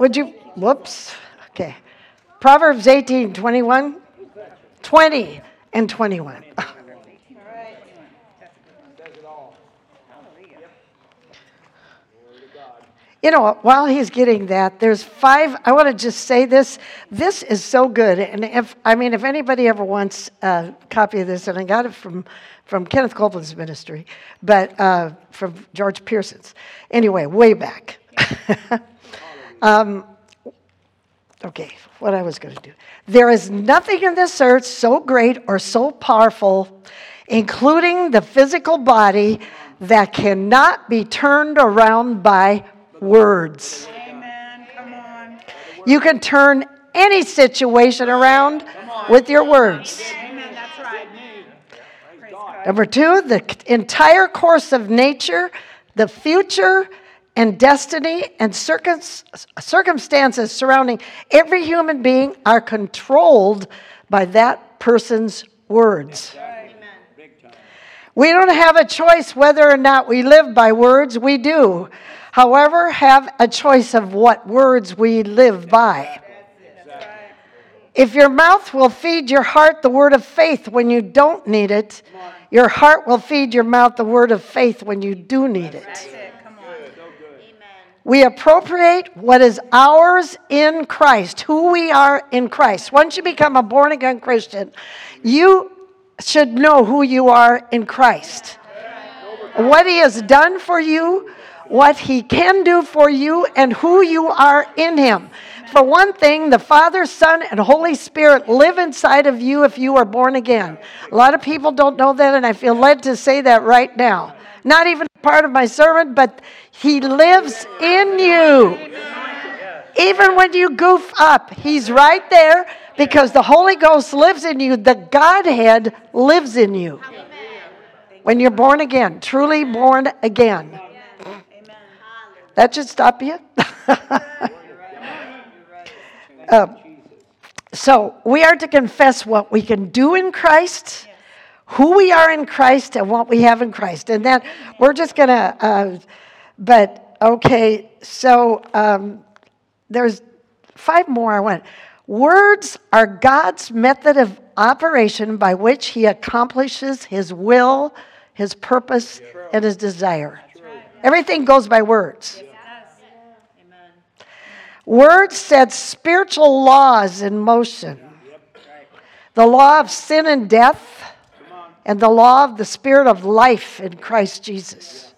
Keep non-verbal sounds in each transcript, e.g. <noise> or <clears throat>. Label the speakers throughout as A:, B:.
A: would you, whoops, okay. Proverbs 18, 21, 20 and 21. <laughs> You know, while he's getting that, there's five. I want to just say this. This is so good. And if, I mean, if anybody ever wants a copy of this, and I got it from, from Kenneth Copeland's ministry, but uh, from George Pearsons. Anyway, way back. <laughs> um, okay, what I was going to do. There is nothing in this earth so great or so powerful, including the physical body, that cannot be turned around by words.
B: Amen. Come on.
A: You can turn any situation around with your words.
B: Amen. That's right.
A: Number two, the entire course of nature, the future and destiny and circum- circumstances surrounding every human being are controlled by that person's words. We don't have a choice whether or not we live by words, we do. However, have a choice of what words we live by. If your mouth will feed your heart the word of faith when you don't need it, your heart will feed your mouth the word of faith when you do need it.
B: That's it. Come on.
A: We appropriate what is ours in Christ, who we are in Christ. Once you become a born again Christian, you should know who you are in Christ. What He has done for you, what He can do for you, and who you are in Him. For one thing, the Father, Son, and Holy Spirit live inside of you if you are born again. A lot of people don't know that, and I feel led to say that right now. Not even part of my sermon, but He lives in you. Even when you goof up, He's right there because the Holy Ghost lives in you. The Godhead lives in you. When you're born again, truly born again. That should stop you. Uh, <laughs> so we are to confess what we can do in Christ, who we are in Christ, and what we have in Christ. And then we're just going to, uh, but okay, so um, there's five more I want. Words are God's method of operation by which He accomplishes His will, His purpose, and His desire. Everything goes by words. Words set spiritual laws in motion. The law of sin and death, and the law of the spirit of life in Christ Jesus.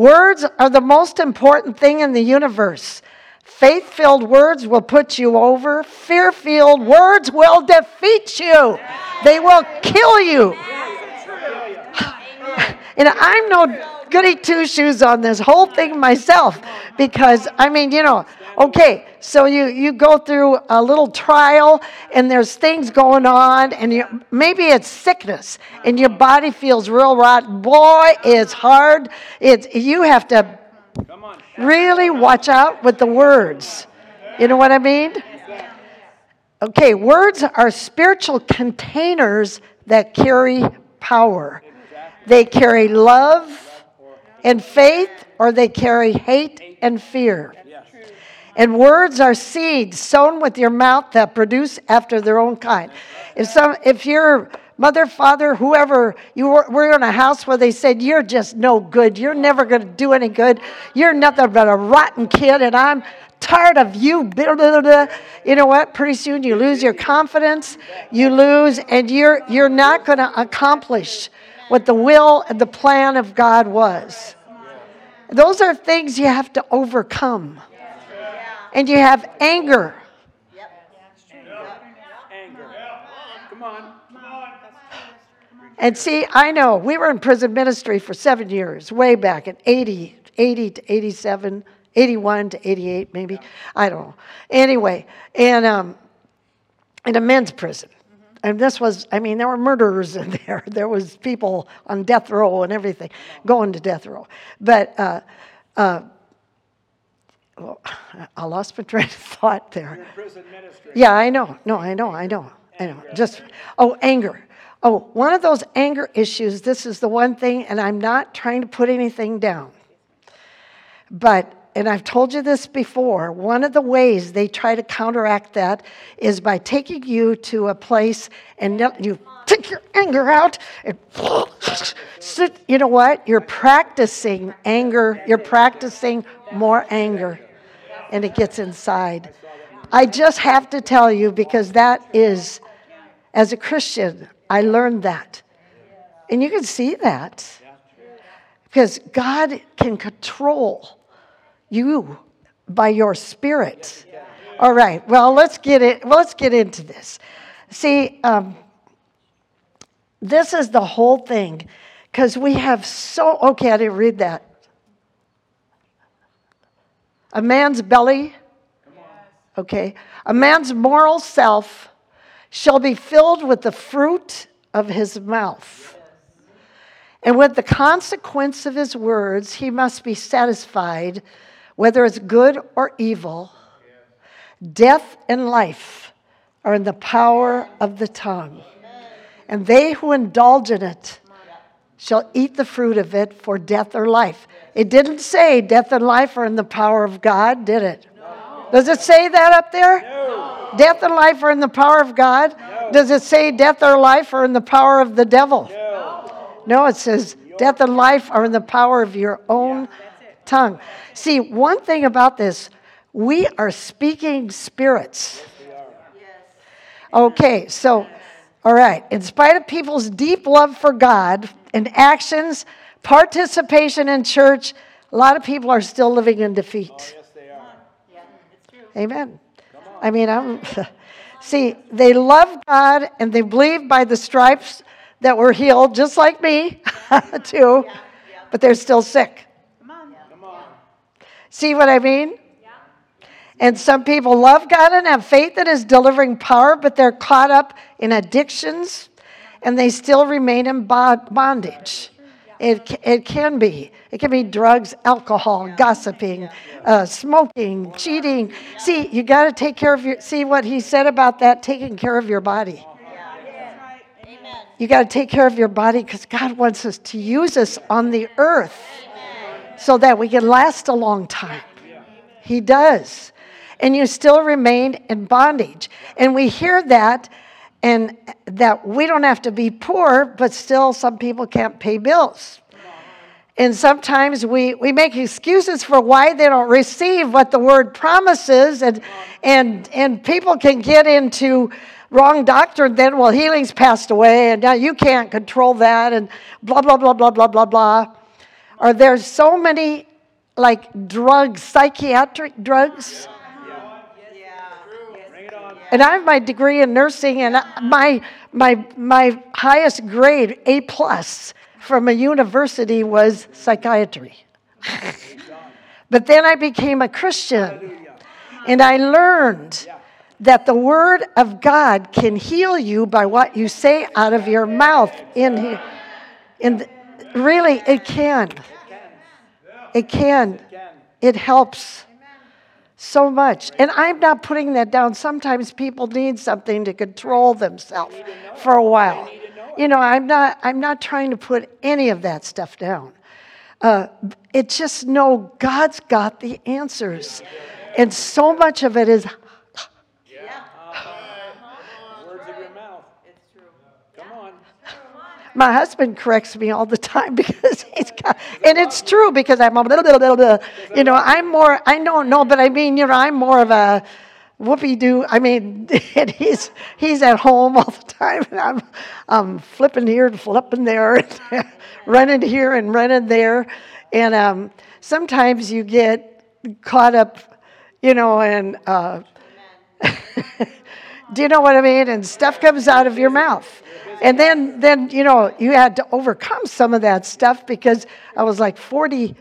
A: Words are the most important thing in the universe. Faith filled words will put you over, fear filled words will defeat you, they will kill you. And <sighs> I'm no goody two shoes on this whole thing myself because, I mean, you know, okay, so you, you go through a little trial and there's things going on, and you, maybe it's sickness and your body feels real rotten. Boy, it's hard. It's, you have to really watch out with the words. You know what I mean? Okay, words are spiritual containers that carry power. They carry love and faith, or they carry hate and fear. And words are seeds sown with your mouth that produce after their own kind. If some, if your mother, father, whoever you were, were in a house where they said you're just no good, you're never going to do any good, you're nothing but a rotten kid, and I'm tired of you. Blah, <laughs> blah, blah. You know what? Pretty soon you lose your confidence, you lose, and you're you're not going to accomplish what the will and the plan of God was. Those are things you have to overcome. And you have anger.
C: Come on.
A: And see, I know we were in prison ministry for seven years, way back in 80, 80 to 87, 81 to 88, maybe. I don't know. Anyway, and um, in a men's prison. And this was, I mean, there were murderers <laughs> in there. There was people on death row and everything, going to death row. But uh, uh, well, I lost my <laughs> train of thought there.
C: You're in prison ministry.
A: Yeah, I know. No, I know. I know. I know. Just oh, anger. Oh, one of those anger issues. This is the one thing, and I'm not trying to put anything down. But and I've told you this before, one of the ways they try to counteract that is by taking you to a place and you take your anger out and <laughs> sit. You know what? You're practicing anger. You're practicing more anger, and it gets inside. I just have to tell you because that is, as a Christian, I learned that. And you can see that because God can control you by your spirit. All right. Well, let's get it. Well, let's get into this. See, um, this is the whole thing because we have so. Okay, I didn't read that. A man's belly. Okay. A man's moral self shall be filled with the fruit of his mouth. And with the consequence of his words, he must be satisfied, whether it's good or evil. Death and life are in the power of the tongue. And they who indulge in it shall eat the fruit of it for death or life. It didn't say death and life are in the power of God, did it? Does it say that up there?
C: No.
A: Death and life are in the power of God? Does it say death or life are in the power of the devil?
C: No.
A: No, it says death and life are in the power of your own tongue. See, one thing about this, we are speaking spirits. Okay, so, all right. In spite of people's deep love for God and actions, participation in church, a lot of people are still living in defeat.
C: Oh, yes, they are.
A: Amen. I mean, I'm. <laughs> See, they love God and they believe by the stripes that we're healed, just like me, <laughs> too, but they're still sick.
B: Come on.
C: Come on.
A: See what I mean? And some people love God and have faith that is delivering power, but they're caught up in addictions and they still remain in bondage. It, it can be. It can be drugs, alcohol, gossiping, uh, smoking, cheating. See, you got to take care of your. See what he said about that, taking care of your body. You got to take care of your body because God wants us to use us on the earth so that we can last a long time. He does. And you still remain in bondage. And we hear that, and that we don't have to be poor, but still some people can't pay bills. And sometimes we, we make excuses for why they don't receive what the word promises, and, and, and people can get into wrong doctrine then, well, healing's passed away, and now you can't control that, and blah, blah, blah, blah, blah, blah, blah. Or there's so many like drugs, psychiatric drugs.
C: Bring it on.
A: And I have my degree in nursing, and my my my highest grade, A plus, from a university was psychiatry. <laughs> but then I became a Christian, and I learned that the Word of God can heal you by what you say out of your mouth. In here, in the, really, it can. It can. It helps so much. And I'm not putting that down. Sometimes people need something to control themselves for a while. You know, I'm not I'm not trying to put any of that stuff down. Uh, it just know God's got the answers. And so much of it is
C: Words of your mouth. Come on.
A: My husband corrects me all the time <laughs> because he's got, and it's true because I'm a little, little, little, little, you know, I'm more, I don't know, but I mean, you know, I'm more of a whoopee doo. I mean, <laughs> and he's, he's at home all the time and I'm, I'm flipping here and flipping there, <laughs> and running here and running there. And um, sometimes you get caught up, you know, and, uh, do you know what I mean? And stuff comes out of your mouth. And then, then you know, you had to overcome some of that stuff because I was like 40,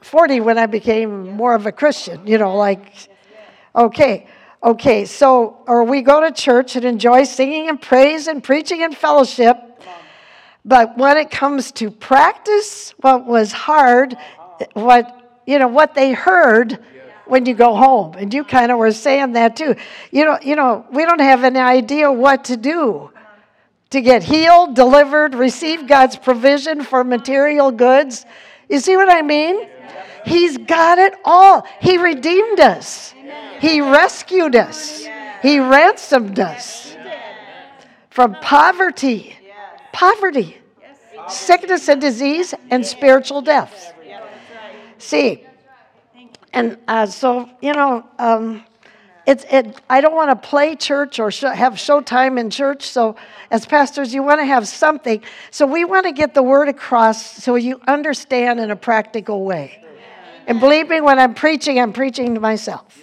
A: 40 when I became more of a Christian, you know, like, okay, okay, so, or we go to church and enjoy singing and praise and preaching and fellowship. But when it comes to practice, what was hard, what, you know, what they heard when you go home. And you kind of were saying that too. You know, you know, we don't have any idea what to do to get healed, delivered, receive God's provision for material goods. You see what I mean? He's got it all. He redeemed us. He rescued us. He ransomed us from poverty. Poverty. Sickness and disease and spiritual death. See, and uh, so, you know, um, it's, it, I don't want to play church or show, have showtime in church. So, as pastors, you want to have something. So, we want to get the word across so you understand in a practical way. And believe me, when I'm preaching, I'm preaching to myself.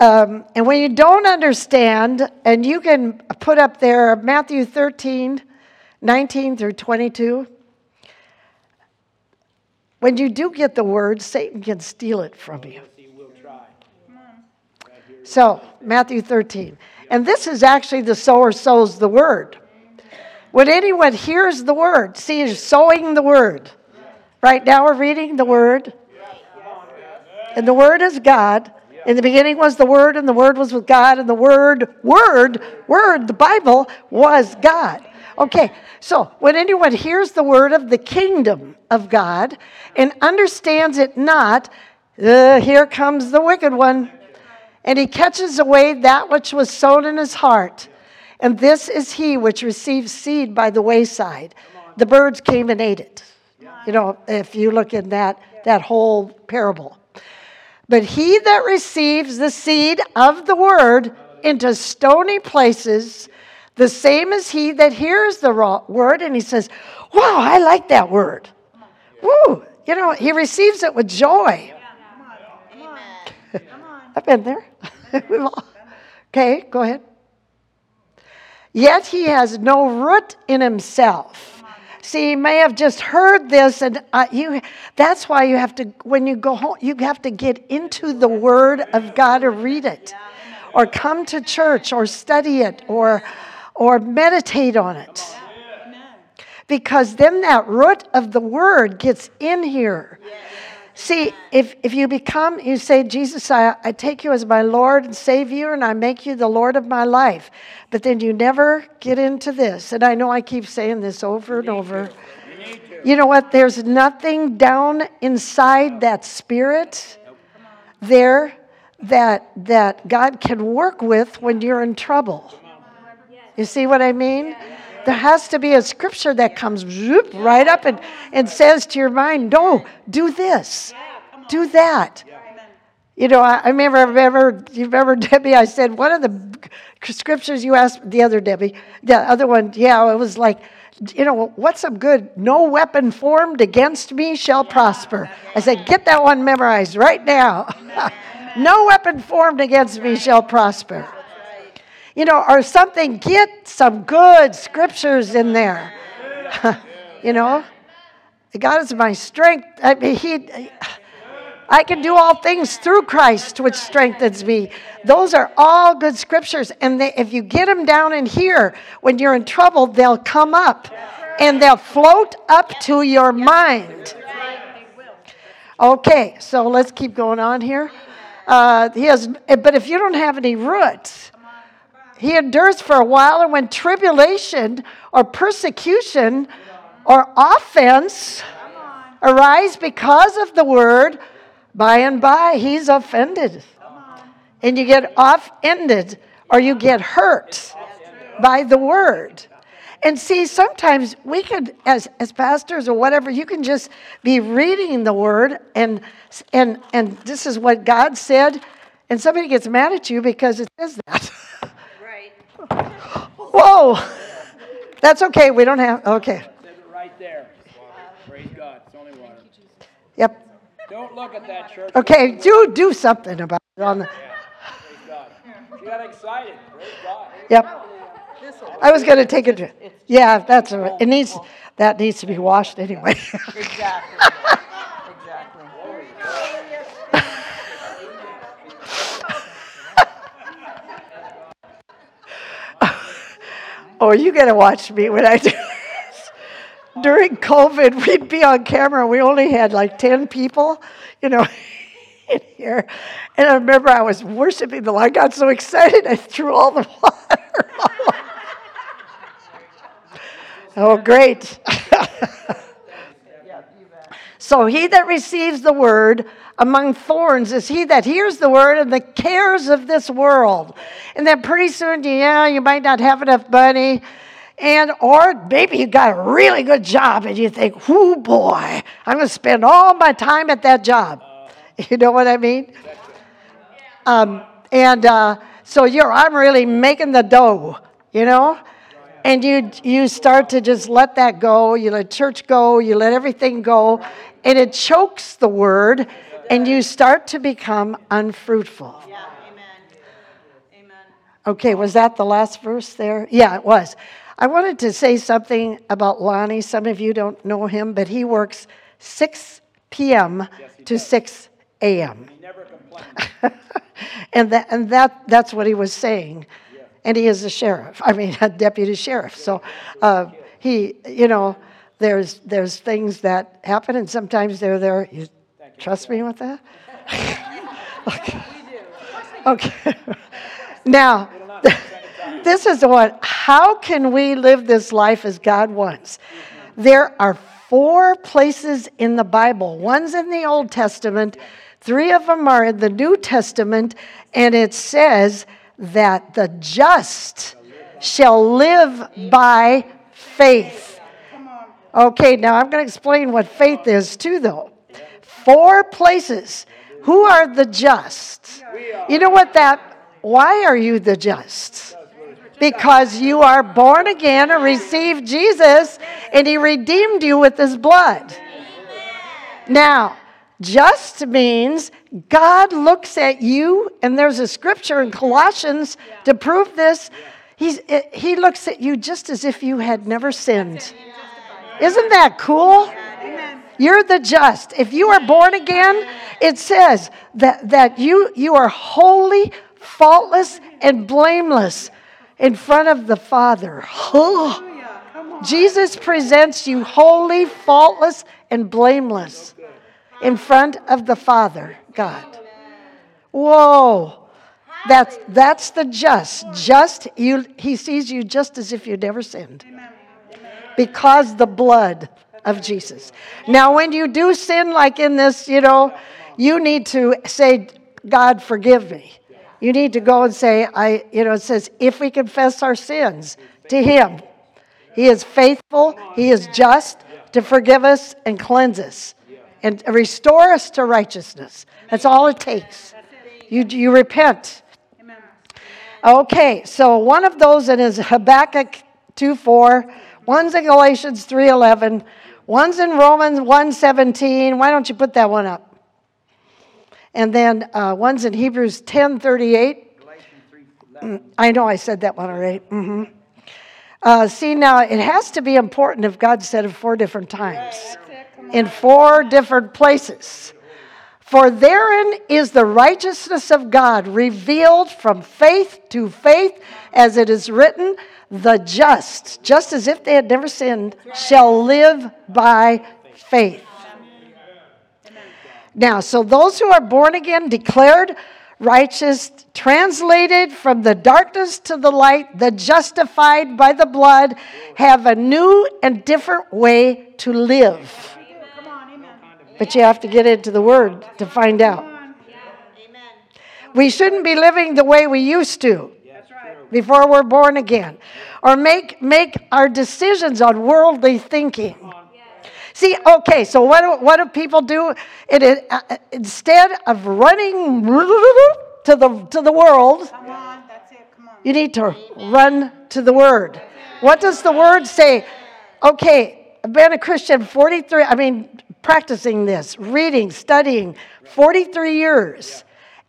A: Um, and when you don't understand, and you can put up there Matthew 13, 19 through 22. When you do get the word, Satan can steal it from you. So, Matthew 13. And this is actually the sower sows the word. When anyone hears the word, see, is sowing the word. Right now we're reading the word. And the word is God. In the beginning was the word, and the word was with God, and the word, word, word, the Bible was God. Okay, so when anyone hears the word of the kingdom of God and understands it not, uh, here comes the wicked one. And he catches away that which was sown in his heart. And this is he which receives seed by the wayside. The birds came and ate it. You know, if you look in that, that whole parable. But he that receives the seed of the word into stony places, the same as he that hears the word and he says, Wow, I like that word. Woo! You know, he receives it with joy. <laughs> I've been there. <laughs> okay, go ahead. Yet he has no root in himself. See, you may have just heard this, and uh, you, that's why you have to, when you go home, you have to get into the Word of God or read it, or come to church, or study it, or, or meditate on it. Because then that root of the Word gets in here. See, if, if you become, you say, Jesus, I, I take you as my Lord and Savior, and I make you the Lord of my life. But then you never get into this. And I know I keep saying this over and over. You know what? There's nothing down inside that spirit there that, that God can work with when you're in trouble. You see what I mean? There has to be a scripture that comes zoop, right up and, and says to your mind, no, do this, do that. You know, I, I remember, I remember, you remember, <laughs> Debbie, I said, one of the scriptures you asked, the other Debbie, the other one, yeah, it was like, you know, what's some good? No weapon formed against me shall prosper. I said, get that one memorized right now. <laughs> no weapon formed against me shall prosper you know, or something, get some good scriptures in there. <laughs> you know, God is my strength. I mean, He. I can do all things through Christ, which strengthens me. Those are all good scriptures. And they, if you get them down in here, when you're in trouble, they'll come up and they'll float up to your mind. Okay, so let's keep going on here. Uh, he has, but if you don't have any roots, he endures for a while, and when tribulation or persecution or offense arise because of the word, by and by he's offended. And you get offended or you get hurt by the word. And see, sometimes we could, as, as pastors or whatever, you can just be reading the word and, and, and this is what God said, and somebody gets mad at you because it says that. <laughs> Whoa! That's okay. We don't have. Okay.
C: Says it right there. Praise God. It's only water.
A: Yep.
C: Don't look at that church.
A: Okay. Do do something about it on the.
C: Praise God. She got excited. Praise God.
A: Yep. I was going to take a it. Yeah, that's a, it needs that needs to be washed anyway.
D: Exactly. <laughs> Exactly.
A: Oh, you got to watch me when I do this. During COVID, we'd be on camera. We only had like ten people, you know. <laughs> in here. And I remember I was worshiping the Lord. I got so excited I threw all the <laughs> water. <laughs> oh, great. So he that receives the word among thorns is he that hears the word and the cares of this world. And then pretty soon, yeah, you might not have enough money. And or maybe you got a really good job and you think, oh boy, I'm going to spend all my time at that job. <laughs> You know what I mean? Um, and uh, so you're, I'm really making the dough, you know? And you, you start to just let that go. You let church go. You let everything go. And it chokes the word, and you start to become unfruitful.
D: Yeah, amen. Amen.
A: Okay, was that the last verse there? Yeah, it was. I wanted to say something about Lonnie. Some of you don't know him, but he works 6 p.m. to 6 a.m.
C: He never complains. <laughs>
A: and that, and that, that's what he was saying. And he is a sheriff, I mean, <laughs> a deputy sheriff. So uh, he, you know, there's, there's things that happen, and sometimes they're there. You trust me with that? <laughs> okay. okay. <laughs> now, this is what, how can we live this life as God wants? There are four places in the Bible. One's in the Old Testament, three of them are in the New Testament, and it says that the just shall live by faith. Okay, now I'm going to explain what faith is too, though. Four places. Who are the just? You know what that, why are you the just? Because you are born again and received Jesus, and He redeemed you with His blood. Now, just means God looks at you, and there's a scripture in Colossians to prove this. He's, eh, he looks at you just as if you had never sinned. Isn't that cool? You're the just. If you are born again, it says that, that you, you are holy, faultless, and blameless in front of the Father. Jesus presents you holy, faultless, and blameless in front of the Father, God. Whoa. That's, that's the just. Just, you, he sees you just as if you never sinned. Because the blood of Jesus. Now, when you do sin, like in this, you know, you need to say, God, forgive me. You need to go and say, I, you know, it says, if we confess our sins to Him, He is faithful, He is just to forgive us and cleanse us and restore us to righteousness. That's all it takes. You, you repent. Okay, so one of those in is Habakkuk 2 4, one's in Galatians 3 11, one's in Romans 1 17. Why don't you put that one up? And then uh, one's in Hebrews 10 38. Mm, I know I said that one already. Mm-hmm. Uh, see, now it has to be important if God said it four different times in four different places. For therein is the righteousness of God revealed from faith to faith, as it is written, the just, just as if they had never sinned, shall live by faith. Now, so those who are born again, declared righteous, translated from the darkness to the light, the justified by the blood, have a new and different way to live. But you have to get into the Word to find out. We shouldn't be living the way we used to before we're born again, or make, make our decisions on worldly thinking. See, okay, so what do, what do people do? It, is, uh, instead of running <laughs> to the, to the world, you need to run to the Word. What does the Word say? Okay, I've been a Christian 43, I mean, practicing this, reading, studying 43 years.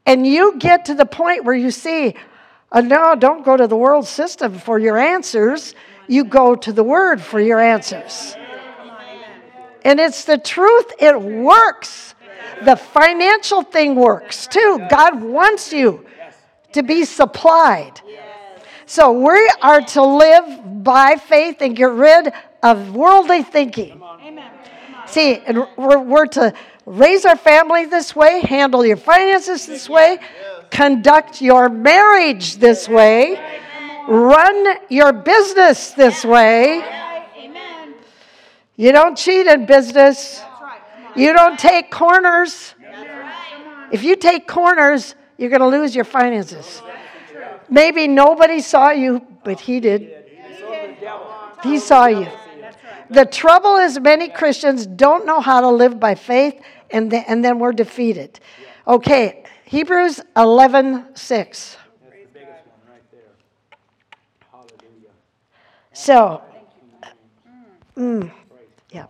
A: And you get to the point where you see, uh, no, don't go to the world system for your answers. You go to the Word for your answers. And it's the truth, it works. The financial thing works too. God wants you to be supplied. So we are to live by faith and get rid of worldly thinking. See, and we're, we're to raise our family this way, handle your finances this way, conduct your marriage this way, run your business this way. You don't cheat in business. You don't take corners. If you take corners, you're going to lose your finances. Maybe nobody saw you, but he did. He saw you. The trouble is, many Christians don't know how to live by faith, and, th- and then we're defeated. Okay, Hebrews 11 6. So, mm, yeah.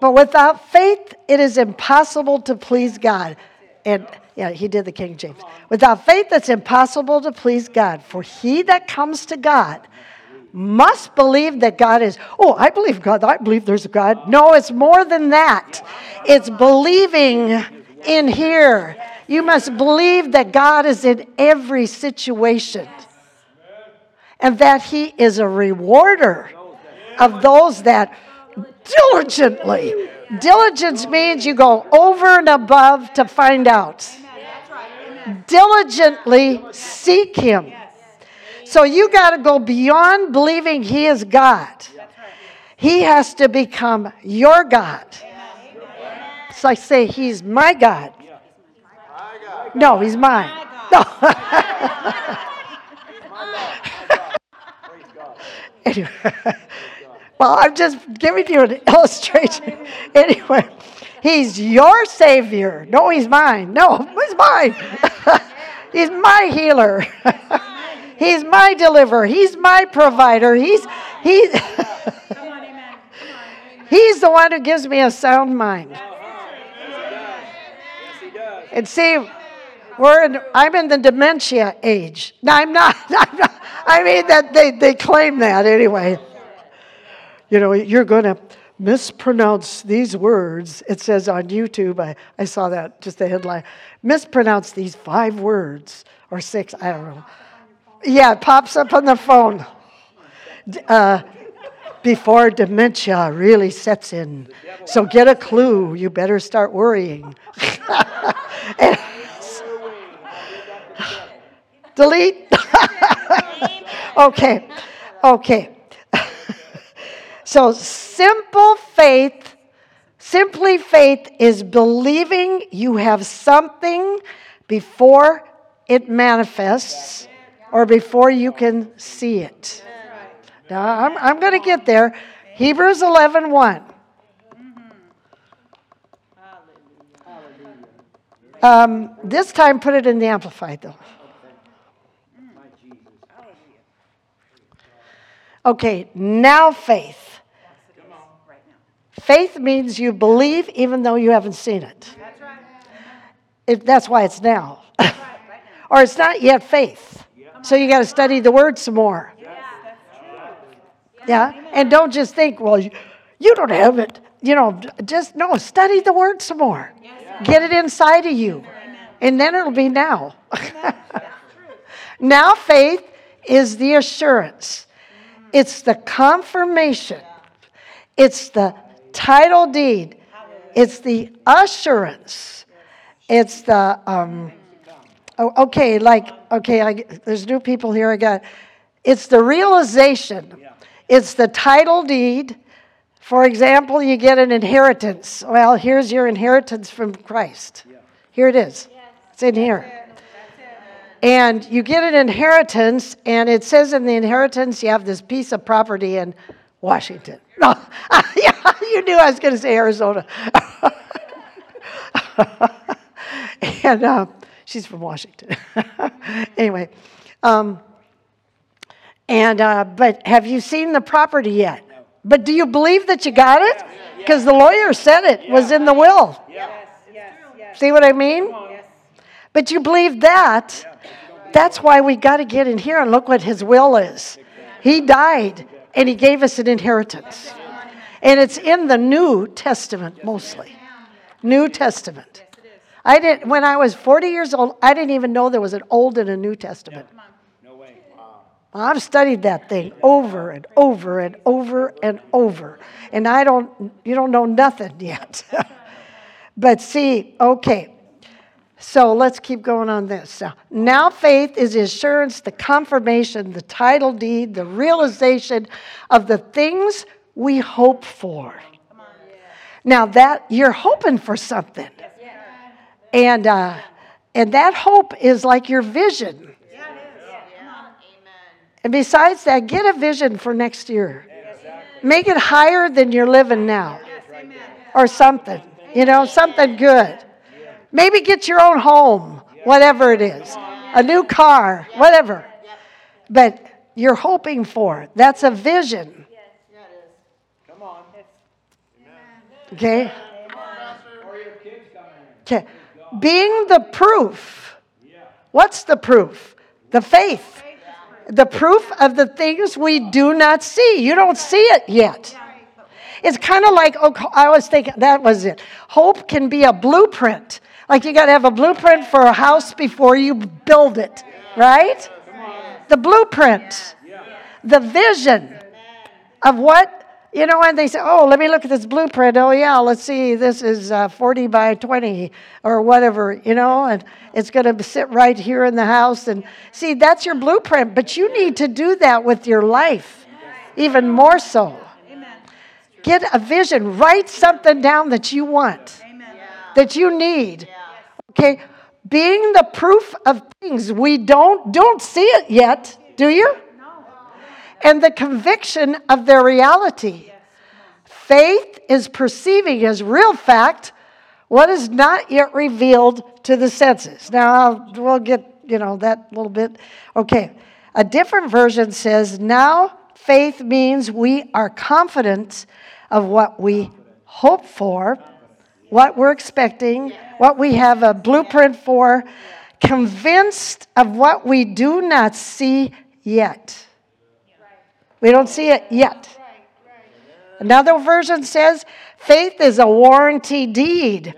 A: But without faith, it is impossible to please God. And yeah, he did the King James. Without faith, it's impossible to please God. For he that comes to God must believe that God is, oh, I believe God, I believe there's a God. No, it's more than that. It's believing in here. You must believe that God is in every situation and that He is a rewarder of those that diligently. Diligence means you go over and above to find out. Diligently seek Him. So you got to go beyond believing He is God. He has to become your God. So I say, He's my God. No, He's mine. No. <laughs> anyway, well, I'm just giving you an illustration. Anyway, He's your Savior. No, He's mine. No, He's mine. <laughs> he's my healer. He's my deliverer. He's my provider. He's He's <laughs> He's the one who gives me a sound mind. And see, we're in, I'm in the dementia age. No, I'm not. <laughs> I'm not. I mean that they, they claim that anyway. You know, you're to mispronounce these words. It says on YouTube, I, I saw that, just the headline. Mispronounce these five words or six, I don't know. Yeah, it pops up on the phone. Uh, before dementia really sets in. So get a clue. You better start worrying. <laughs> <laughs> Delete. <laughs> okay, okay. so simple faith, simply faith is believing you have something before it manifests or before you can see it. Now, I'm, I'm going to get there. Hebrews 11 1. Um, this time, put it in the Amplified, though. Okay, now faith. Faith means you believe even though you haven't seen it. It- that's why it's now. <laughs> or it's not yet faith. So you got to study the word some more. Yeah, and don't just think, well, you, you don't have it. You know, just no, study the word some more. Get it inside of you. And then it'll be now. <laughs> now faith is the assurance. It's the confirmation. It's the title deed. It's the assurance. It's the um, oh, okay, like okay, I, there's new people here. I got. It's the realization. It's the title deed. For example, you get an inheritance. Well, here's your inheritance from Christ. Here it is. It's in here. And you get an inheritance, and it says in the inheritance you have this piece of property in Washington. No, <laughs> yeah, you knew I was going to say Arizona. <laughs> and uh, she's from Washington. <laughs> anyway, um, and uh, but have you seen the property yet? No. But do you believe that you got it? Because the lawyer said it was in the will.
B: Yes, yes, yes.
A: See what I mean? Yes. But you believe that. That's why we got to get in here and look what his will is. He died and he gave us an inheritance. And it's in the New Testament mostly. New Testament. I didn't when I was 40 years old, I didn't even know there was an Old and a New Testament.
C: No way.
A: I've studied that thing over and over and over and over. And I don't, you don't know nothing yet. <laughs> but see, okay. So let's keep going on this. So now faith is the assurance, the confirmation, the title deed, the realization of the things we hope for. Now that you're hoping for something. And uh, and that hope is like your vision. And besides that, get a vision for next year. Make it higher than you're living now. yes, Or something. You know, something good. Maybe get your own home, whatever it is. A new car, whatever. But you're hoping for. That's a vision.
C: Come on.
A: Okay?
C: Or your kids coming in.
A: Okay. Being the proof. What's the proof? The faith. The proof of the things we do not see. You don't see it yet. It's kind of like, oh, I was thinking, that was it. Hope can be a blueprint. Like you got to have a blueprint for a house before you build it, right? The blueprint, the vision of what, you know, when they say, oh, let me look at this blueprint. Oh, yeah, let's see, this is uh, 40 by 20 or whatever, you know, and it's going to sit right here in the house. And see, that's your blueprint, but you need to do that with your life, even more so. Get a vision, write something down that you want, that you need. Okay? Being the proof of things we don't don't see it yet, do you? And the conviction of their reality. Faith is perceiving as real fact what is not yet revealed to the senses. Now, I'll, we'll get, you know, that little bit. Okay. A different version says, now faith means we are confident of what we hope for, what we're expecting, what we have a blueprint for, convinced of what we do not see yet. We don't see it yet. Another version says faith is a warranty deed.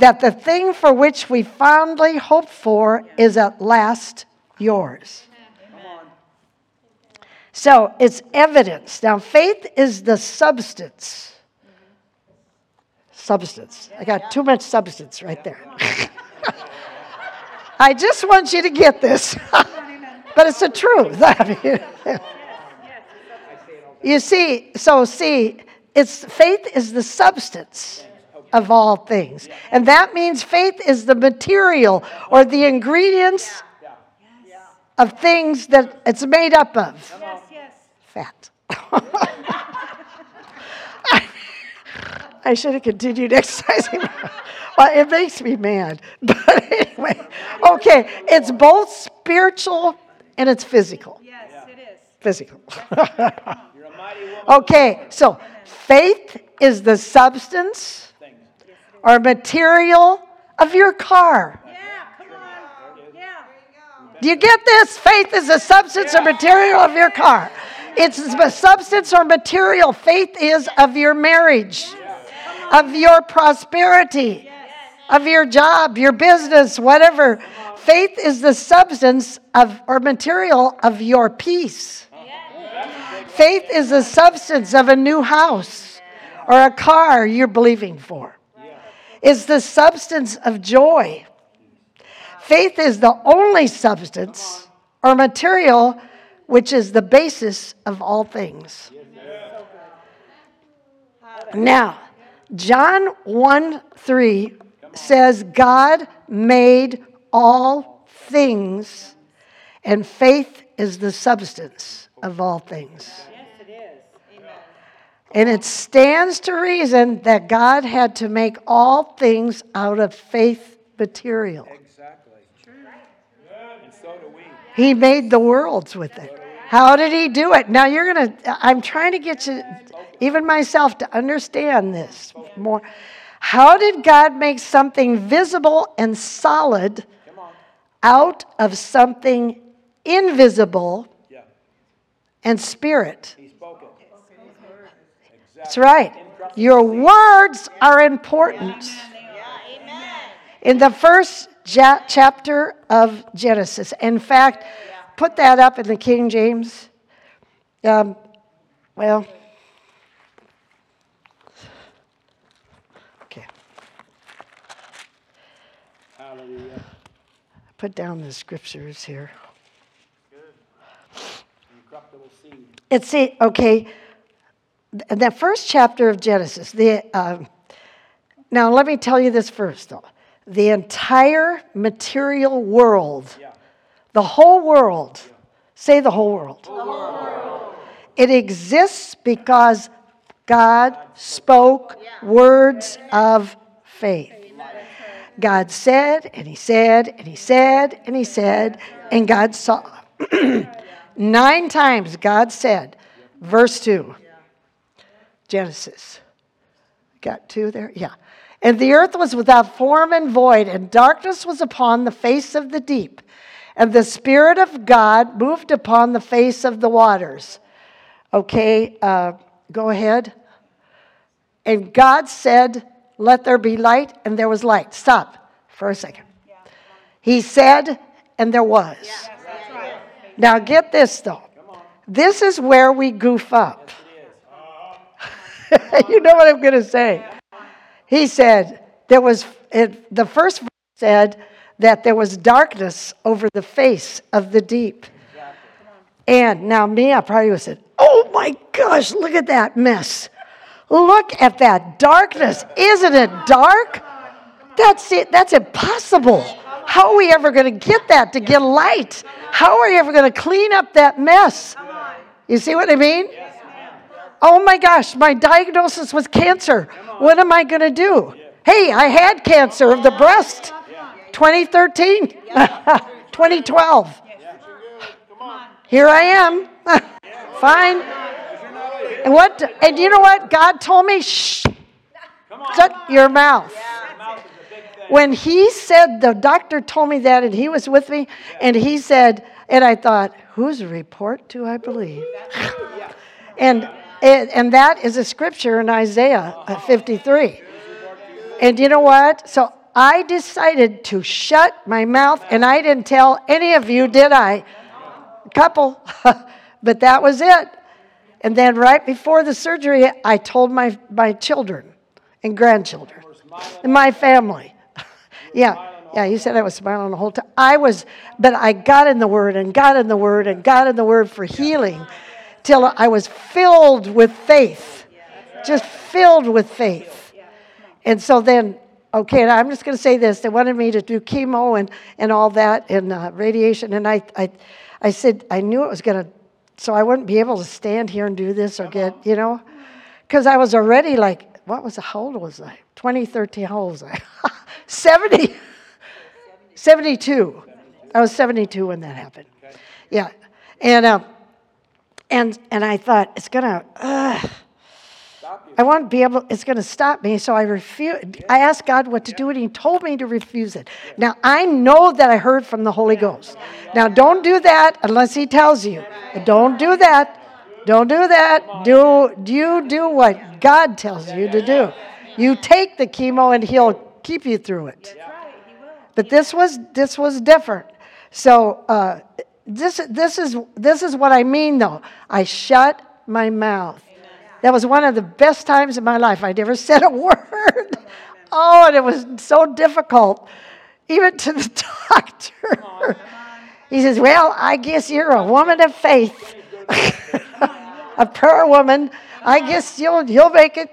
A: That the thing for which we fondly hope for is at last yours. So it's evidence. Now, faith is the substance. Substance. I got too much substance right there. <laughs> I just want you to get this. <laughs> but it's the truth. <laughs> you see, so see, it's faith is the substance of all things. And that means faith is the material or the ingredients of things that it's made up of.
B: Yes, yes.
A: Fat. <laughs> I should have continued <laughs> exercising. well, it makes me mad. <laughs> But anyway, okay, it's both spiritual and it's physical.
B: Yes, it is.
A: Physical. Okay, so faith is the substance or material of your car. Do you get this? Faith is the substance or material of your car. It's the substance or material. Faith is of your marriage, of your prosperity, of your job, your business, whatever. Faith is the substance of or material of your peace. Faith is the substance of a new house or a car you're believing for. It's the substance of joy. Faith is the only substance or material which is the basis of all things. Now, John 1 3 says, God made all things, and faith is the substance of all things. And it stands to reason that God had to make all things out of faith material.
C: Exactly. And so do we.
A: He made the worlds with it. How did he do it? Now you're going to, I'm trying to get you, even myself, to understand this more. How did God make something visible and solid out of something invisible
C: Yeah.
A: And spirit?
C: He spoke it.
A: That's right. Your words are important. In the first ja- chapter of Genesis. In fact, put that up in the King James. Um, well, okay.
C: Hallelujah.
A: Put down the scriptures here.
C: Incorruptible seed.
A: It's it, okay. the first chapter of Genesis, the, um, now let me tell you this first, though. The entire material world, the whole world, say the whole world. It exists because God spoke words of faith. God said, and He said, and He said, and He said, and God saw. <clears throat> Nine times God said, verse 2, Genesis. Got two there? Yeah. And the earth was without form and void, and darkness was upon the face of the deep. And the Spirit of God moved upon the face of the waters. Okay, uh, go ahead. And God said, Let there be light, and there was light. Stop for a second. He said, and there was. Now get this though. This is where we goof up. <laughs> you know what I'm going to say. He said, there was, it, the first verse said that there was darkness over the face of the deep. And now, me, I probably would have said, Oh my gosh, look at that mess. Look at that darkness. Isn't it dark? That's it. That's impossible. How are we ever going to get that to get light? How are you ever going to clean up that mess? You see what I mean? Oh my gosh, my diagnosis was cancer. What am I going to do? Hey, I had cancer of the breast. 2013, <laughs> 2012. Here I am. <laughs> Fine. And what? And you know what? God told me, shh, shut your mouth. When he said, the doctor told me that, and he was with me, and he said, and I thought, whose report do I believe? <laughs> and, and, and that is a scripture in Isaiah uh, 53. And you know what? So I decided to shut my mouth, and I didn't tell any of you, did I? A couple, <laughs> but that was it. And then right before the surgery, I told my, my children and grandchildren and my family. Yeah, yeah, you said I was smiling the whole time. I was, but I got in the Word and got in the Word and got in the Word for healing till I was filled with faith. Just filled with faith. And so then, okay, I'm just going to say this. They wanted me to do chemo and, and all that and uh, radiation. And I, I, I said, I knew it was going to, so I wouldn't be able to stand here and do this or get, you know, because I was already like, what was, how old was I? 2013, how old was I? <laughs> 70, 72. I was 72 when that happened. Yeah. And, um, and, and I thought, it's going to, I want to be able, it's going to stop me. So I refuse. I asked God what to do, and He told me to refuse it. Now, I know that I heard from the Holy Ghost. Now, don't do that unless He tells you. Don't do that. Don't do that. Do, you do what God tells you to do. You take the chemo, and He'll keep you through it. But this was, this was different. So, uh, this, this, is, this is what I mean, though. I shut my mouth. That was one of the best times in my life. I never <laughs> said a word. Oh, and it was so difficult, even to the <laughs> doctor. He says, Well, I guess you're a woman of faith, <laughs> a prayer woman. I guess you'll, you'll make it.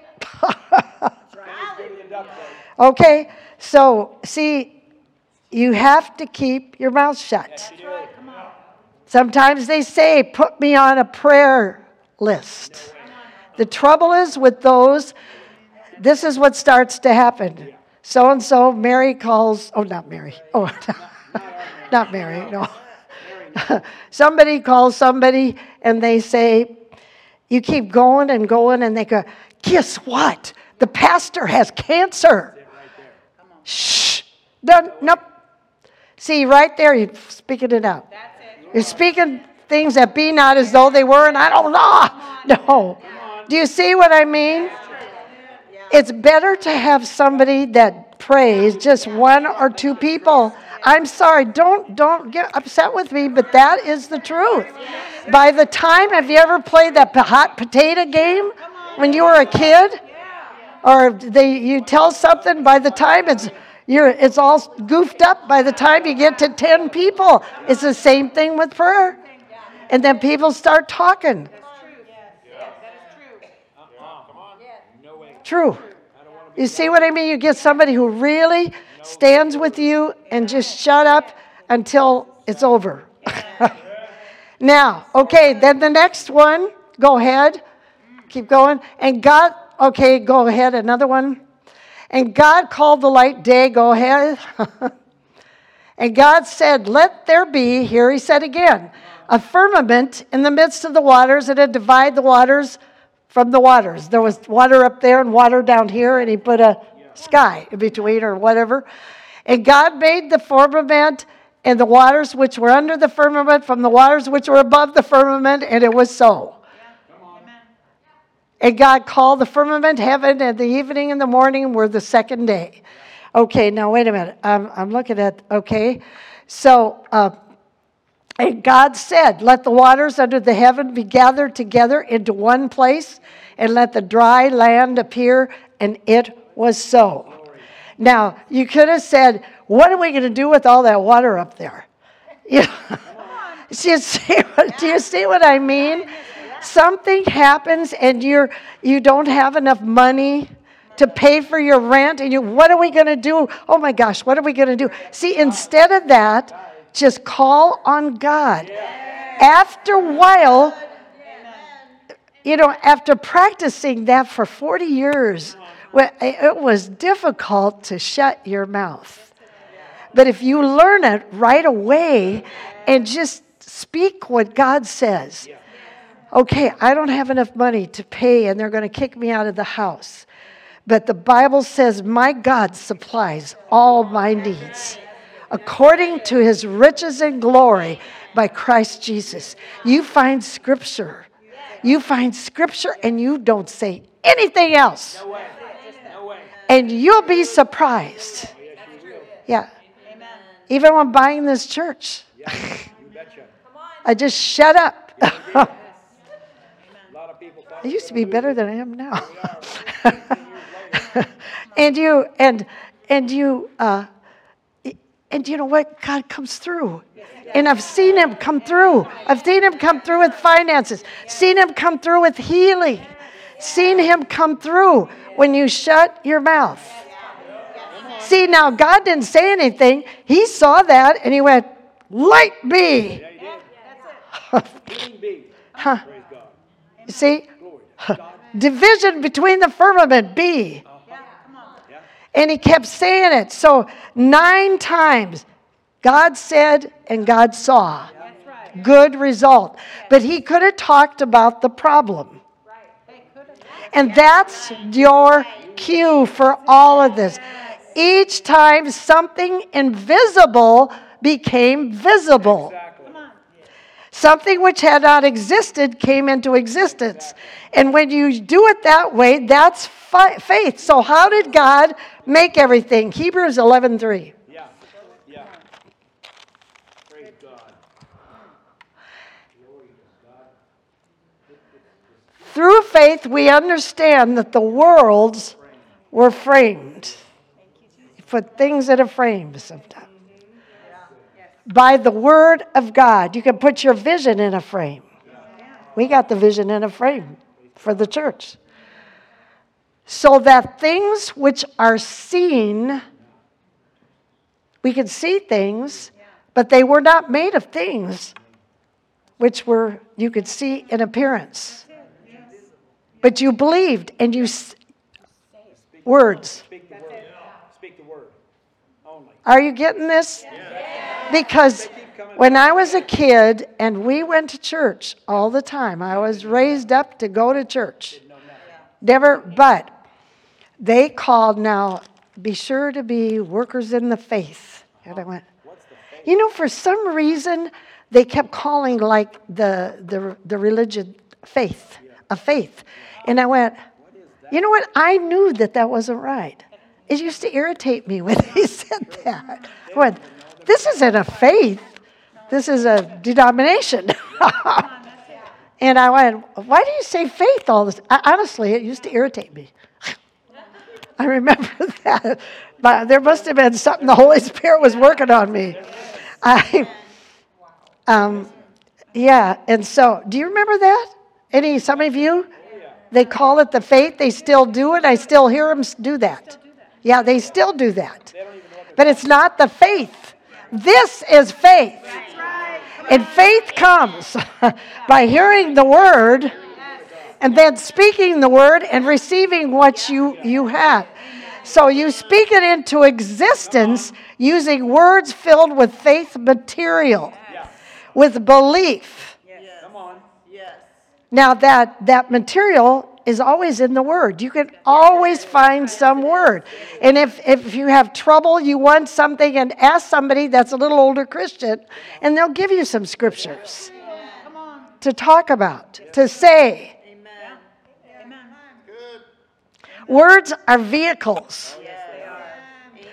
A: Okay, so see, you have to keep your mouth shut. Sometimes they say, Put me on a prayer list. The trouble is with those, this is what starts to happen. So and so, Mary calls, oh, not Mary. Oh, <laughs> not Mary, no. <laughs> somebody calls somebody and they say, you keep going and going, and they go, guess what? The pastor has cancer. Shh. No, nope. See, right there, you're speaking it out. You're speaking things that be not as though they were, and I don't know. <laughs> No. Do you see what I mean? It's better to have somebody that prays, just one or two people. I'm sorry, don't don't get upset with me, but that is the truth. By the time, have you ever played that hot potato game when you were a kid? Or they you tell something by the time it's you're it's all goofed up by the time you get to 10 people. It's the same thing with prayer. And then people start talking. True. You see what I mean? You get somebody who really stands with you and just shut up until it's over. <laughs> now, okay, then the next one, go ahead. Keep going. And God, okay, go ahead, another one. And God called the light day, go ahead. <laughs> and God said, Let there be, here he said again, a firmament in the midst of the waters, and to divide the waters from the waters. There was water up there and water down here, and he put a sky in between or whatever. And God made the firmament and the waters which were under the firmament from the waters which were above the firmament, and it was so. And God called the firmament heaven, and the evening and the morning were the second day. Okay, now wait a minute. I'm, I'm looking at, okay. So, uh, and God said, Let the waters under the heaven be gathered together into one place, and let the dry land appear, and it was so. Now, you could have said, What are we going to do with all that water up there? Do, <laughs> you <laughs> see what, <laughs> do you see what I mean? Something happens, and you're, you don't have enough money to pay for your rent, and you, what are we going to do? Oh my gosh, what are we going to do? See, instead of that, just call on God. After a while, you know, after practicing that for 40 years, it was difficult to shut your mouth. But if you learn it right away and just speak what God says, okay, I don't have enough money to pay and they're going to kick me out of the house. But the Bible says, My God supplies all my needs according to his riches and glory by Christ Jesus. You find scripture. You find scripture and you don't say anything else.
C: No way. No way.
A: And you'll be surprised. Oh, yeah. Even when buying this church,
C: You betcha. <laughs>
A: I just shut up. <laughs>
C: A lot of people thought
A: I used to be better than I am now. <laughs> and you and and you uh, and you know what? God comes through. And I've seen him come through. I've seen him come through with finances. Seen him come through with healing. Seen him come through when you shut your mouth. See, now God didn't say anything. He saw that and he went, Light be.
C: Yeah, you did. Healing <laughs> be.
A: Huh. See? <laughs> Division between the firmament be. And he kept saying it. So, nine times, God said and God saw. Good result. But he could have talked about the problem. And that's your cue for all of this. Each time something invisible became visible.
C: Exactly.
A: Something which had not existed came into existence. And when you do it that way, that's fi- faith. So how did God make everything? Hebrews 11:3.
C: Yeah. Yeah.
A: Through faith we understand that the worlds were framed. You put things in a frame sometimes. By the word of God. You can put your vision in a frame. We got the vision in a frame for the church. So that things which are seen, we can see things, but they were not made of things which were you could see in appearance. But you believed and you s- words.
C: Speak the word. Speak the word. Only.
A: Are you getting this? Because when I was a kid and we went to church all the time, I was raised up to go to church. Never, but they called now, be sure to be workers in the faith. And I went, you know, for some reason, they kept calling like the, the, the religion faith, a faith. And I went, you know what? I knew that that wasn't right. It used to irritate me when <laughs> they said that. I went, this isn't a faith, this is a denomination. <laughs> and I went, why do you say faith all this? I, honestly, it used to irritate me. <laughs> I remember <laughs> that. But there must have been something the Holy Spirit was working on me. I, um, yeah, and so, do you remember that? Any, some of you? They call it the faith. They still do it. I still hear them do that. Yeah, they still do that. But it's not the faith. This is faith. And faith comes <laughs> by hearing the word and then speaking the word and receiving what you, you have. So you speak it into existence using words filled with faith material, with belief.
C: Come on.
D: Yes.
A: Now that that material is always in the word. You can always find some word. And if, if you have trouble, you want something and ask somebody that's a little older Christian, and they'll give you some scriptures to talk about, to say.
D: Amen. Amen.
A: Words are vehicles.
D: Yes, they are. Amen.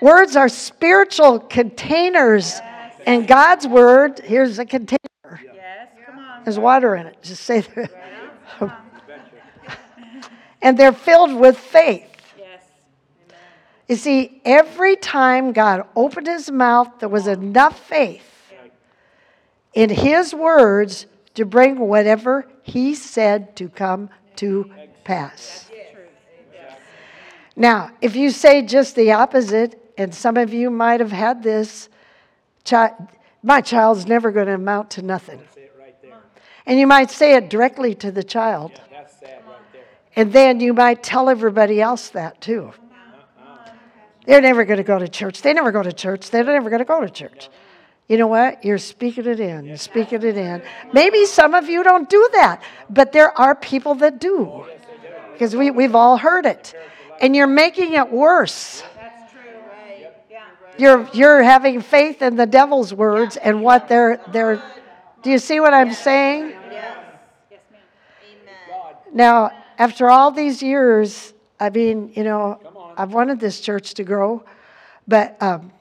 A: Words are spiritual containers. And God's word, here's a container.
D: Yes, come on.
A: There's water in it. Just say that. And they're filled with faith.
D: Yes.
A: You see, every time God opened his mouth, there was enough faith in his words to bring whatever he said to come to pass. Now, if you say just the opposite, and some of you might have had this, chi- my child's never going to amount to nothing.
C: Say it right there.
A: And you might say it directly to the child.
C: That's sad right there.
A: And then you might tell everybody else that too. They're never going to go to church. They never go to church. They're never going to go to church. You know what? You're speaking it in. You're speaking it in. Maybe some of you don't do that, but there are people that do. Because we, we've all heard it. And you're making it worse.
D: That's true. Right. Yeah.
A: You're, you're having faith in the devil's words and what they're, they're. Do you see what I'm saying?
D: Yes. Yes, ma'am. Amen.
A: Now, after all these years, I mean, you know, I've wanted this church to grow, but, um,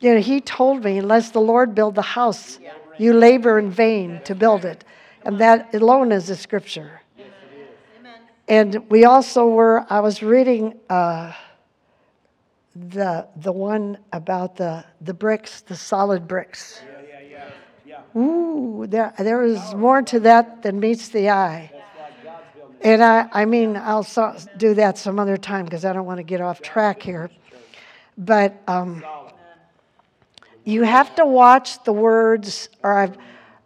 A: you know, he told me, unless the Lord build the house, you labor in vain to build it. And that alone is a scripture.
D: Amen.
A: And we also were, I was reading uh, the, the one about the, the bricks, the solid bricks.
C: Yeah, yeah, yeah. Yeah.
A: Ooh, there, there is more to that than meets the eye. And I, I mean, I'll so, do that some other time because I don't want to get off track here. But um, you have to watch the words, or I've,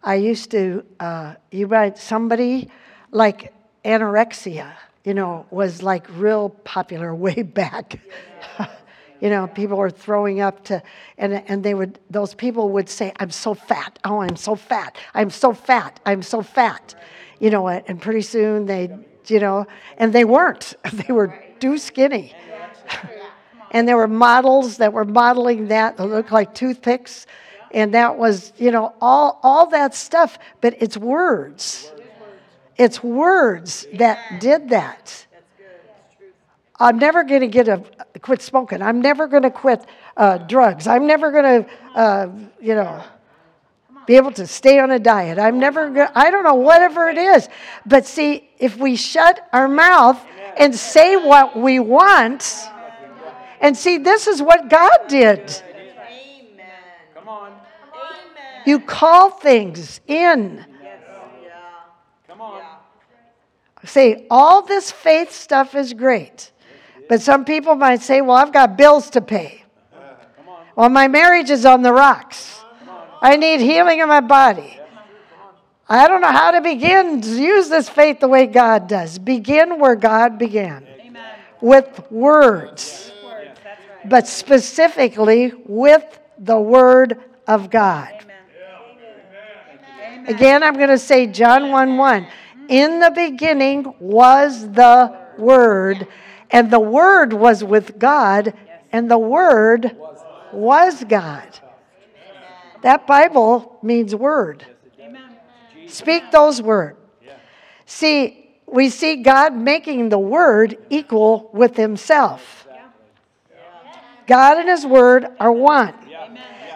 A: I used to, uh, you might, somebody like anorexia, you know, was like real popular <laughs> way back. <laughs> you know, people were throwing up to, and, and they would, those people would say, I'm so fat. Oh, I'm so fat. I'm so fat. I'm so fat. You know what? And pretty soon they, you know, and they weren't. <laughs> They were too skinny. <laughs> and there were models that were modeling that that looked like toothpicks. And that was, you know, all, all that stuff. But it's words. It's words that did that. I'm never going to get a quit smoking. I'm never going to quit uh, drugs. I'm never going to, uh, you know, be able to stay on a diet. I'm never going. I don't know whatever it is. But see, if we shut our mouth and say what we want, and see, this is what God did.
D: Amen.
C: Come on.
D: Amen.
A: You call things in.
D: Yeah.
C: Come on.
A: Say, all this faith stuff is great. But some people might say, well, I've got bills to pay. Well, my marriage is on the rocks. I need healing in my body. I don't know how to begin to use this faith the way God does. Begin where God began with words, but specifically with the Word of God. Again, I'm going to say John 1 1. In the beginning was the Word, and the Word was with God, and the Word was God. That Bible means Word. Speak those words. See, we see God making the Word equal with Himself. God and His Word are one.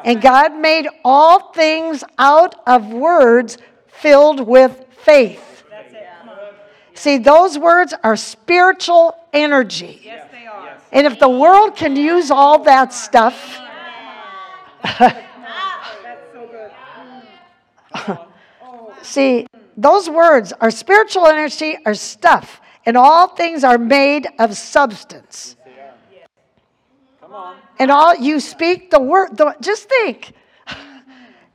A: And God made all things out of words filled with faith. See, those words are spiritual energy.
D: Yes, they are.
A: And if the world can use all that stuff,
D: That's so good. <laughs>
A: see, those words are spiritual energy, are stuff. and all things are made of substance.
C: Come on.
A: And all you speak the word. The, just think,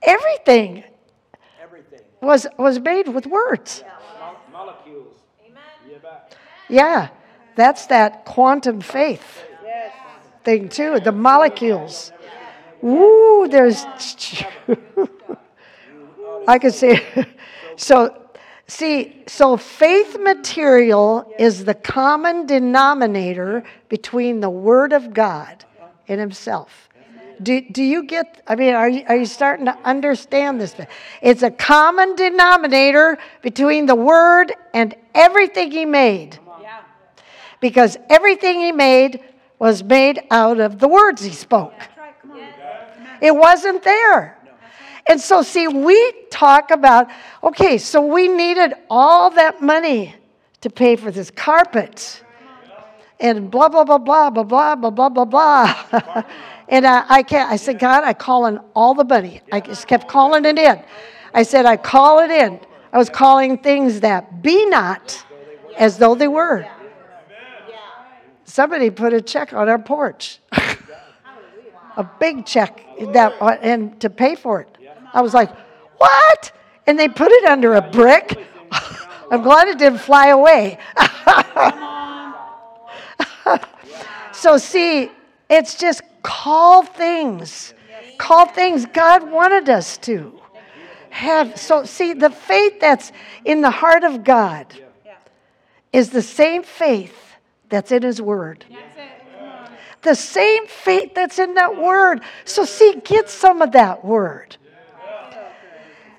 A: everything <laughs>
C: Everything.
A: was was made with words.
C: Mo- molecules. Bet.
A: Yeah, that's that quantum faith thing too. The molecules. Ooh, there's. <laughs> I can say. <laughs> So, see, so faith material is the common denominator between the Word of God and Himself. Do, do you get, I mean, are you, are you starting to understand this? It's a common denominator between the Word and everything He made. Because everything He made was made out of the words He spoke. It wasn't there. And so, see, we talk about okay, so we needed all that money to pay for this carpet and blah, blah, blah, blah, blah, blah, blah, blah, blah, blah. <laughs> and I, I, can't, I said, God, I call in all the money. I just kept calling it in. I said, I call it in. I was calling things that be not as though they were. Somebody put a check on our porch. <laughs> a big check that and to pay for it. I was like, "What?" And they put it under a brick. <laughs> I'm glad it didn't fly away. <laughs> so see, it's just call things. Call things God wanted us to have. So see, the faith that's in the heart of God is the same faith that's in his word the same faith that's in that word. So, see, get some of that word.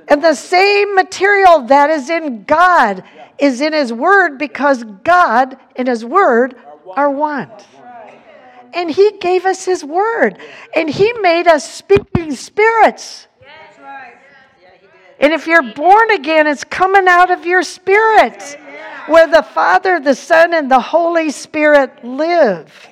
A: And the same material that is in God is in His Word because God and His Word are one. And He gave us His Word. And He made us speaking spirits. And if you're born again, it's coming out of your spirit where the Father, the Son, and the Holy Spirit live.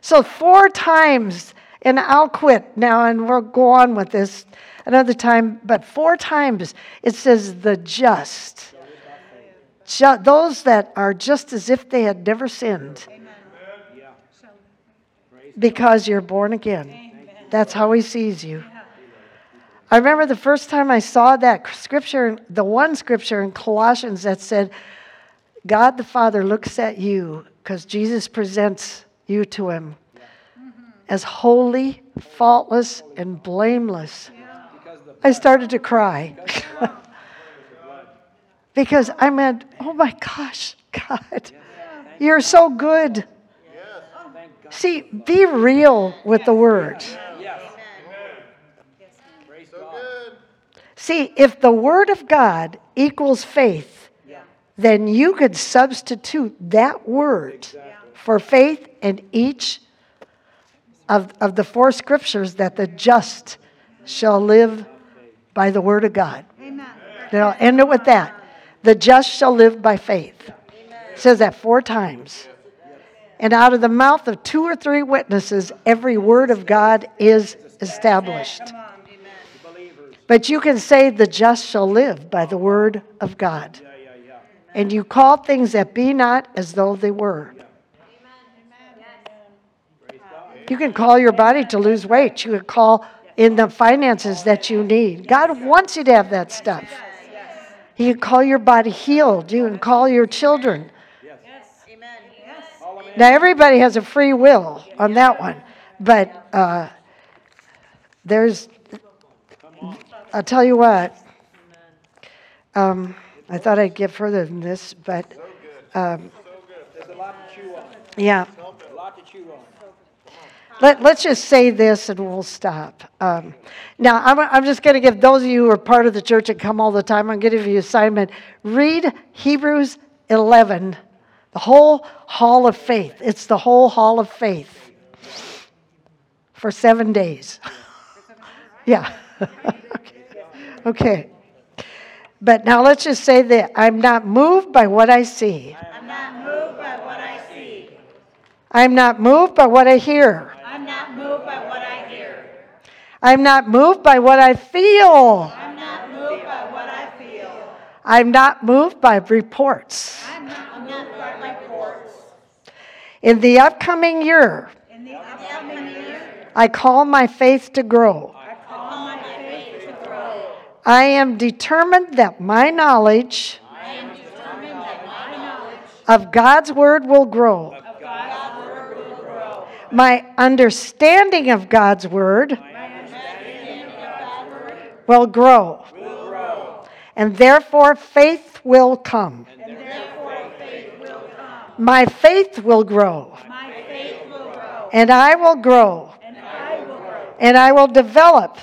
A: So, four times, and I'll quit now and we'll go on with this another time, but four times it says the just. Ju- those that are just as if they had never sinned because you're born again. That's how he sees you. I remember the first time I saw that scripture, the one scripture in Colossians that said, God the Father looks at you because Jesus presents you to him as holy, faultless, and blameless. I started to cry. <laughs> because I meant, oh my gosh, God, you're so good. See, be real with the word. See, if the Word of God equals faith, then you could substitute that word for faith in each of, of the four scriptures that the just shall live by the Word of God.
B: Amen.
A: And I'll end it with that. The just shall live by faith. It says that four times. And out of the mouth of two or three witnesses, every word of God is established. But you can say, the just shall live by the word of God.
C: Yeah, yeah, yeah.
A: And you call things that be not as though they were. You can call your body to lose weight. You can call in the finances that you need. God wants you to have that stuff. You can call your body healed. You can call your children.
D: Amen. Yes.
C: All of it.
A: Now, everybody has a free will on that one. But uh, there's, I'll tell you what, um, I thought I'd get further than this, but um,
C: There's a lot to chew on.
A: yeah.
C: A lot to chew on.
A: Let, let's just say this and we'll stop. Um, now, I'm, I'm just going to give those of you who are part of the church and come all the time, I'm going to give you an assignment. Read Hebrews 11, the whole hall of faith. It's the whole hall of faith for seven days. <laughs> yeah. <laughs> okay. But now let's just say that I'm not moved by what I see.
D: I'm not moved by what I see.
A: I'm not moved by what I hear.
D: I'm not moved by what I hear.
A: I'm not moved by what I feel.
D: I'm not moved by what I feel.
A: I'm not moved by reports.
D: I'm not moved by reports.
A: In the upcoming year,
D: In the upcoming year,
A: I call my faith to grow.
D: I call my faith to grow.
A: I am determined that my knowledge
D: I am determined that my knowledge
A: of God's Word will grow.
D: of God's word will grow.
A: My understanding of God's Word
D: of God's word
A: will grow.
D: will grow.
A: And therefore, faith will come. My faith will grow.
D: My faith will grow.
A: And I will grow.
D: And I will.
A: And I will develop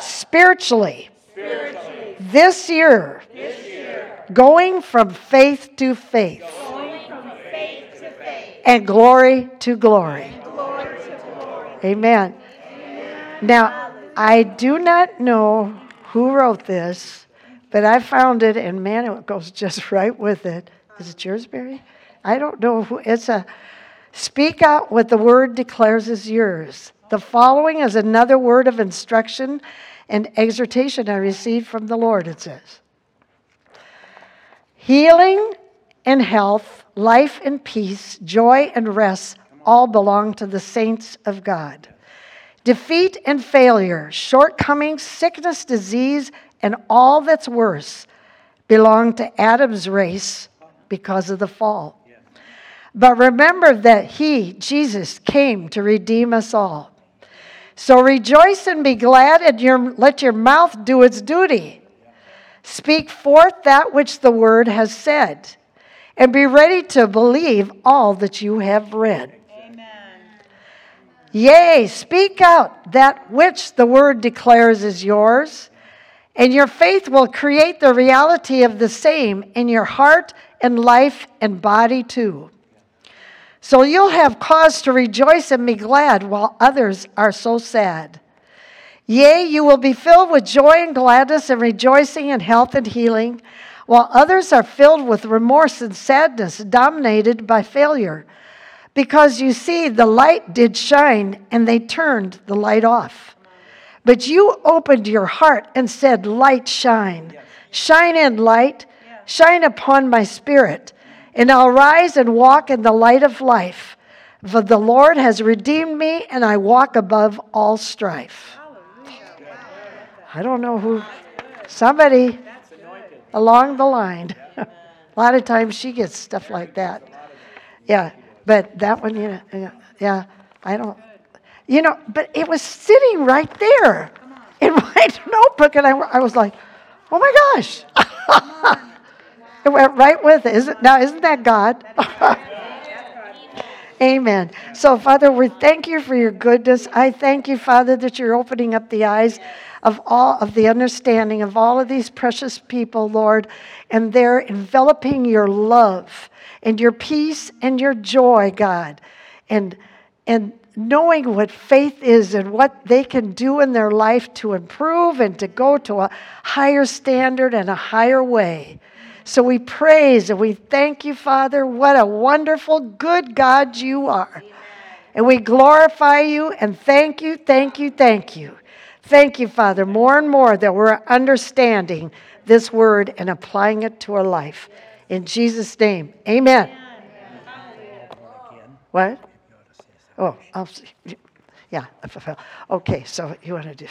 A: spiritually
D: spiritually
A: this year,
D: this year,
A: going from faith to faith
D: going from faith to faith,
A: and glory to glory. Amen. Now, I do not know who wrote this, but I found it, and man, it goes just <laughs> right with it. Is it yours, Barry? I don't know who. It's a speak out what the word declares is yours. The following is another word of instruction and exhortation I received from the Lord, it says. Healing and health, life and peace, joy and rest all belong to the saints of God. Defeat and failure, shortcomings, sickness, disease, and all that's worse belong to Adam's race because of the fall. But remember that he, Jesus, came to redeem us all. So rejoice and be glad, and your, let your mouth do its duty. Speak forth that which the word has said, and be ready to believe all that you have read.
D: Amen.
A: Yea, speak out that which the word declares is yours, and your faith will create the reality of the same in your heart and life and body too. So you'll have cause to rejoice and be glad while others are so sad. Yea, you will be filled with joy and gladness and rejoicing and health and healing, while others are filled with remorse and sadness, dominated by failure. Because you see, the light did shine, and they turned the light off. But you opened your heart and said, Light, shine. Shine in, light. Shine upon my spirit. And I'll rise and walk in the light of life. For the Lord has redeemed me, and I walk above all strife. I don't know who, somebody along the line. A lot of times she gets stuff like that. Yeah, but that one, you know, yeah, I don't, you know, but it was sitting right there in <laughs> my notebook, and I, I was like, oh my gosh. <laughs> it went right with it. Isn't, now, isn't that God? <laughs> Amen. So, Father, we thank you for your goodness. I thank you, Father, that you're opening up the eyes of all of the understanding of all of these precious people, Lord, and they're enveloping your love and your peace and your joy, God. And and knowing what faith is and what they can do in their life to improve and to go to a higher standard and a higher way. So we praise and we thank you, Father. What a wonderful, good God you are. And we glorify you and thank you, thank you, thank you. Thank you, Father, more and more that we're understanding this word and applying it to our life. In Jesus' name, amen. What? Oh, I'll see. Yeah. Okay, so you want to do.